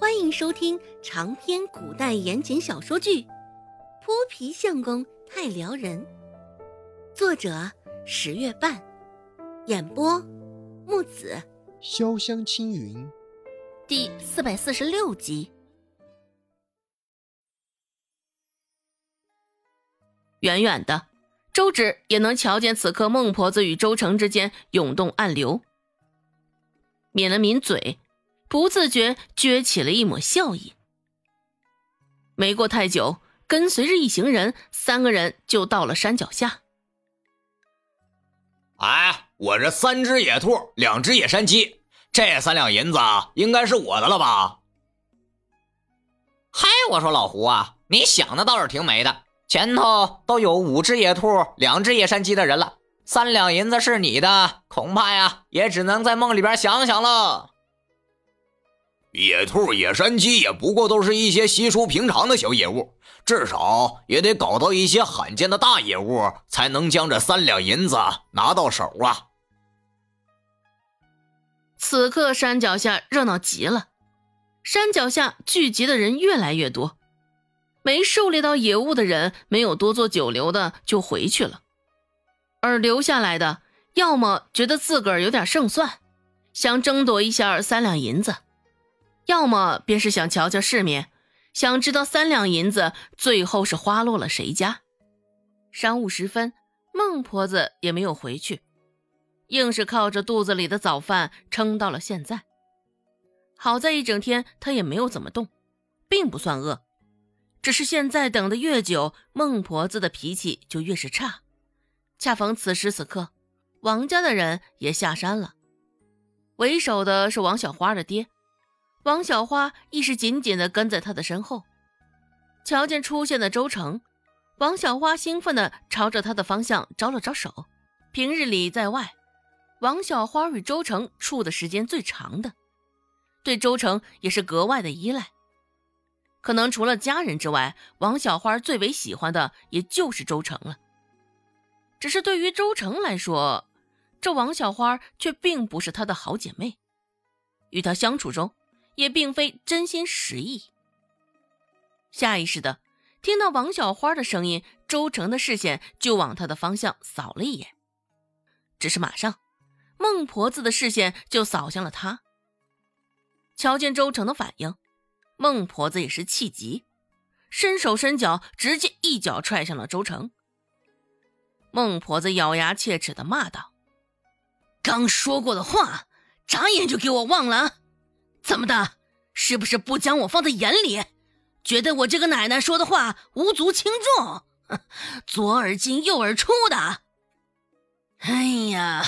欢迎收听长篇古代言情小说剧《泼皮相公太撩人》，作者十月半，演播木子潇湘青云，第四百四十六集。远远的，周芷也能瞧见此刻孟婆子与周成之间涌动暗流，抿了抿嘴。不自觉撅起了一抹笑意。没过太久，跟随着一行人，三个人就到了山脚下。哎，我这三只野兔，两只野山鸡，这三两银子应该是我的了吧？嗨，我说老胡啊，你想的倒是挺美的。前头都有五只野兔、两只野山鸡的人了，三两银子是你的，恐怕呀，也只能在梦里边想想了。野兔、野山鸡也不过都是一些稀疏平常的小野物，至少也得搞到一些罕见的大野物，才能将这三两银子拿到手啊！此刻山脚下热闹极了，山脚下聚集的人越来越多，没狩猎到野物的人没有多做久留的就回去了，而留下来的要么觉得自个儿有点胜算，想争夺一下三两银子。要么便是想瞧瞧世面，想知道三两银子最后是花落了谁家。晌午时分，孟婆子也没有回去，硬是靠着肚子里的早饭撑到了现在。好在一整天她也没有怎么动，并不算饿，只是现在等得越久，孟婆子的脾气就越是差。恰逢此时此刻，王家的人也下山了，为首的是王小花的爹。王小花亦是紧紧地跟在他的身后，瞧见出现的周成，王小花兴奋地朝着他的方向招了招手。平日里在外，王小花与周成处的时间最长的，对周成也是格外的依赖。可能除了家人之外，王小花最为喜欢的也就是周成了。只是对于周成来说，这王小花却并不是他的好姐妹，与他相处中。也并非真心实意。下意识的听到王小花的声音，周成的视线就往她的方向扫了一眼。只是马上，孟婆子的视线就扫向了他。瞧见周成的反应，孟婆子也是气急，伸手伸脚，直接一脚踹向了周成。孟婆子咬牙切齿的骂道：“刚说过的话，眨眼就给我忘了！”怎么的？是不是不将我放在眼里？觉得我这个奶奶说的话无足轻重？左耳进右耳出的？哎呀，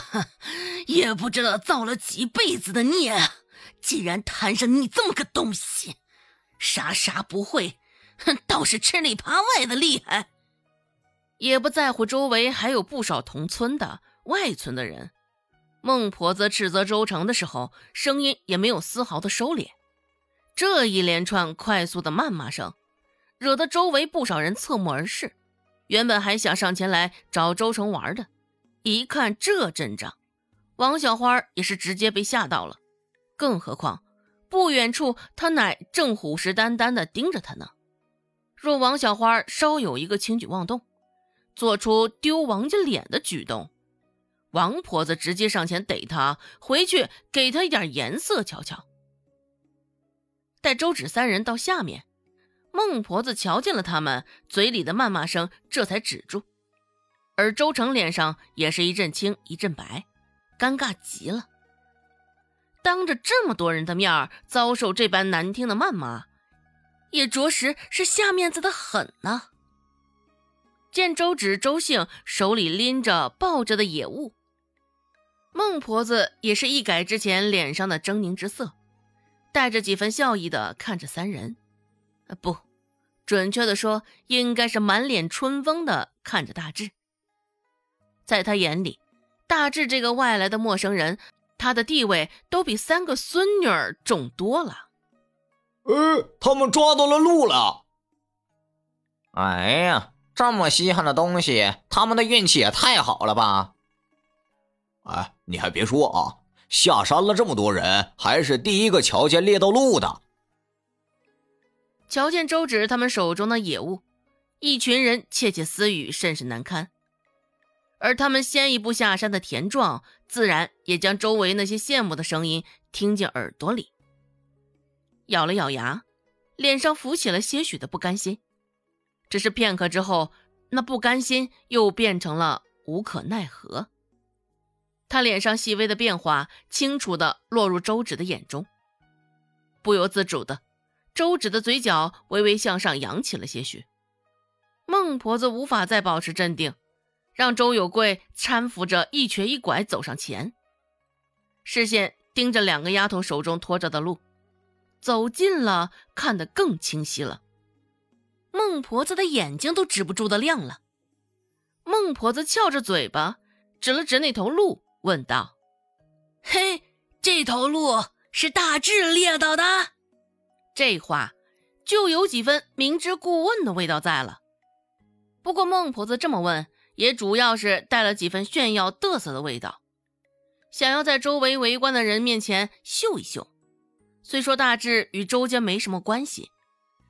也不知道造了几辈子的孽，竟然摊上你这么个东西！啥啥不会，倒是吃里扒外的厉害。也不在乎周围还有不少同村的、外村的人。孟婆子斥责周成的时候，声音也没有丝毫的收敛。这一连串快速的谩骂声，惹得周围不少人侧目而视。原本还想上前来找周成玩的，一看这阵仗，王小花也是直接被吓到了。更何况，不远处他奶正虎视眈眈地盯着他呢。若王小花稍有一个轻举妄动，做出丢王家脸的举动，王婆子直接上前逮他，回去给他一点颜色瞧瞧。待周芷三人到下面，孟婆子瞧见了他们，嘴里的谩骂声这才止住，而周成脸上也是一阵青一阵白，尴尬极了。当着这么多人的面遭受这般难听的谩骂，也着实是下面子的很呐。见周芷、周姓手里拎着抱着的野物。孟婆子也是一改之前脸上的狰狞之色，带着几分笑意的看着三人，不，准确的说，应该是满脸春风的看着大志。在他眼里，大志这个外来的陌生人，他的地位都比三个孙女儿重多了。呃，他们抓到了鹿了！哎呀，这么稀罕的东西，他们的运气也太好了吧！哎，你还别说啊，下山了这么多人，还是第一个瞧见猎到鹿的。瞧见周芷他们手中的野物，一群人窃窃私语，甚是难堪。而他们先一步下山的田壮，自然也将周围那些羡慕的声音听进耳朵里，咬了咬牙，脸上浮起了些许的不甘心。只是片刻之后，那不甘心又变成了无可奈何。他脸上细微的变化，清楚的落入周芷的眼中，不由自主的，周芷的嘴角微微向上扬起了些许。孟婆子无法再保持镇定。让周有贵搀扶着一瘸一拐走上前，视线盯着两个丫头手中拖着的路，走近了看得更清晰了。孟婆子的眼睛都止不住的亮了。孟婆子翘着嘴巴，指了指那头鹿，问道：“嘿，这头鹿是大志猎到的？”这话就有几分明知故问的味道在了。不过孟婆子这么问。也主要是带了几分炫耀嘚瑟的味道，想要在周围围观的人面前秀一秀。虽说大志与周家没什么关系，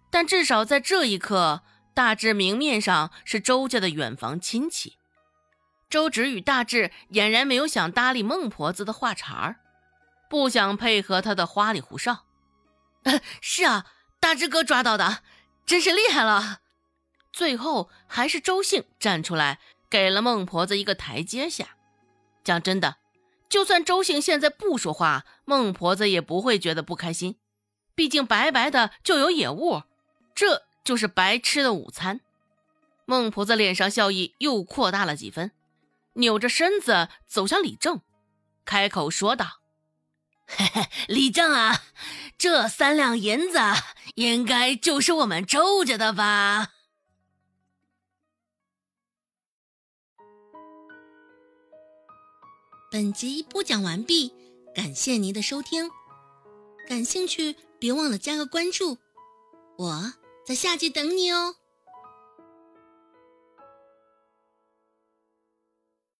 但至少在这一刻，大志明面上是周家的远房亲戚。周芷与大志俨然没有想搭理孟婆子的话茬儿，不想配合她的花里胡哨。是啊，大志哥抓到的，真是厉害了。最后还是周姓站出来。给了孟婆子一个台阶下。讲真的，就算周姓现在不说话，孟婆子也不会觉得不开心。毕竟白白的就有野物，这就是白吃的午餐。孟婆子脸上笑意又扩大了几分，扭着身子走向李正，开口说道：“嘿嘿，李正啊，这三两银子应该就是我们周家的吧？”本集播讲完毕，感谢您的收听。感兴趣别忘了加个关注，我在下集等你哦。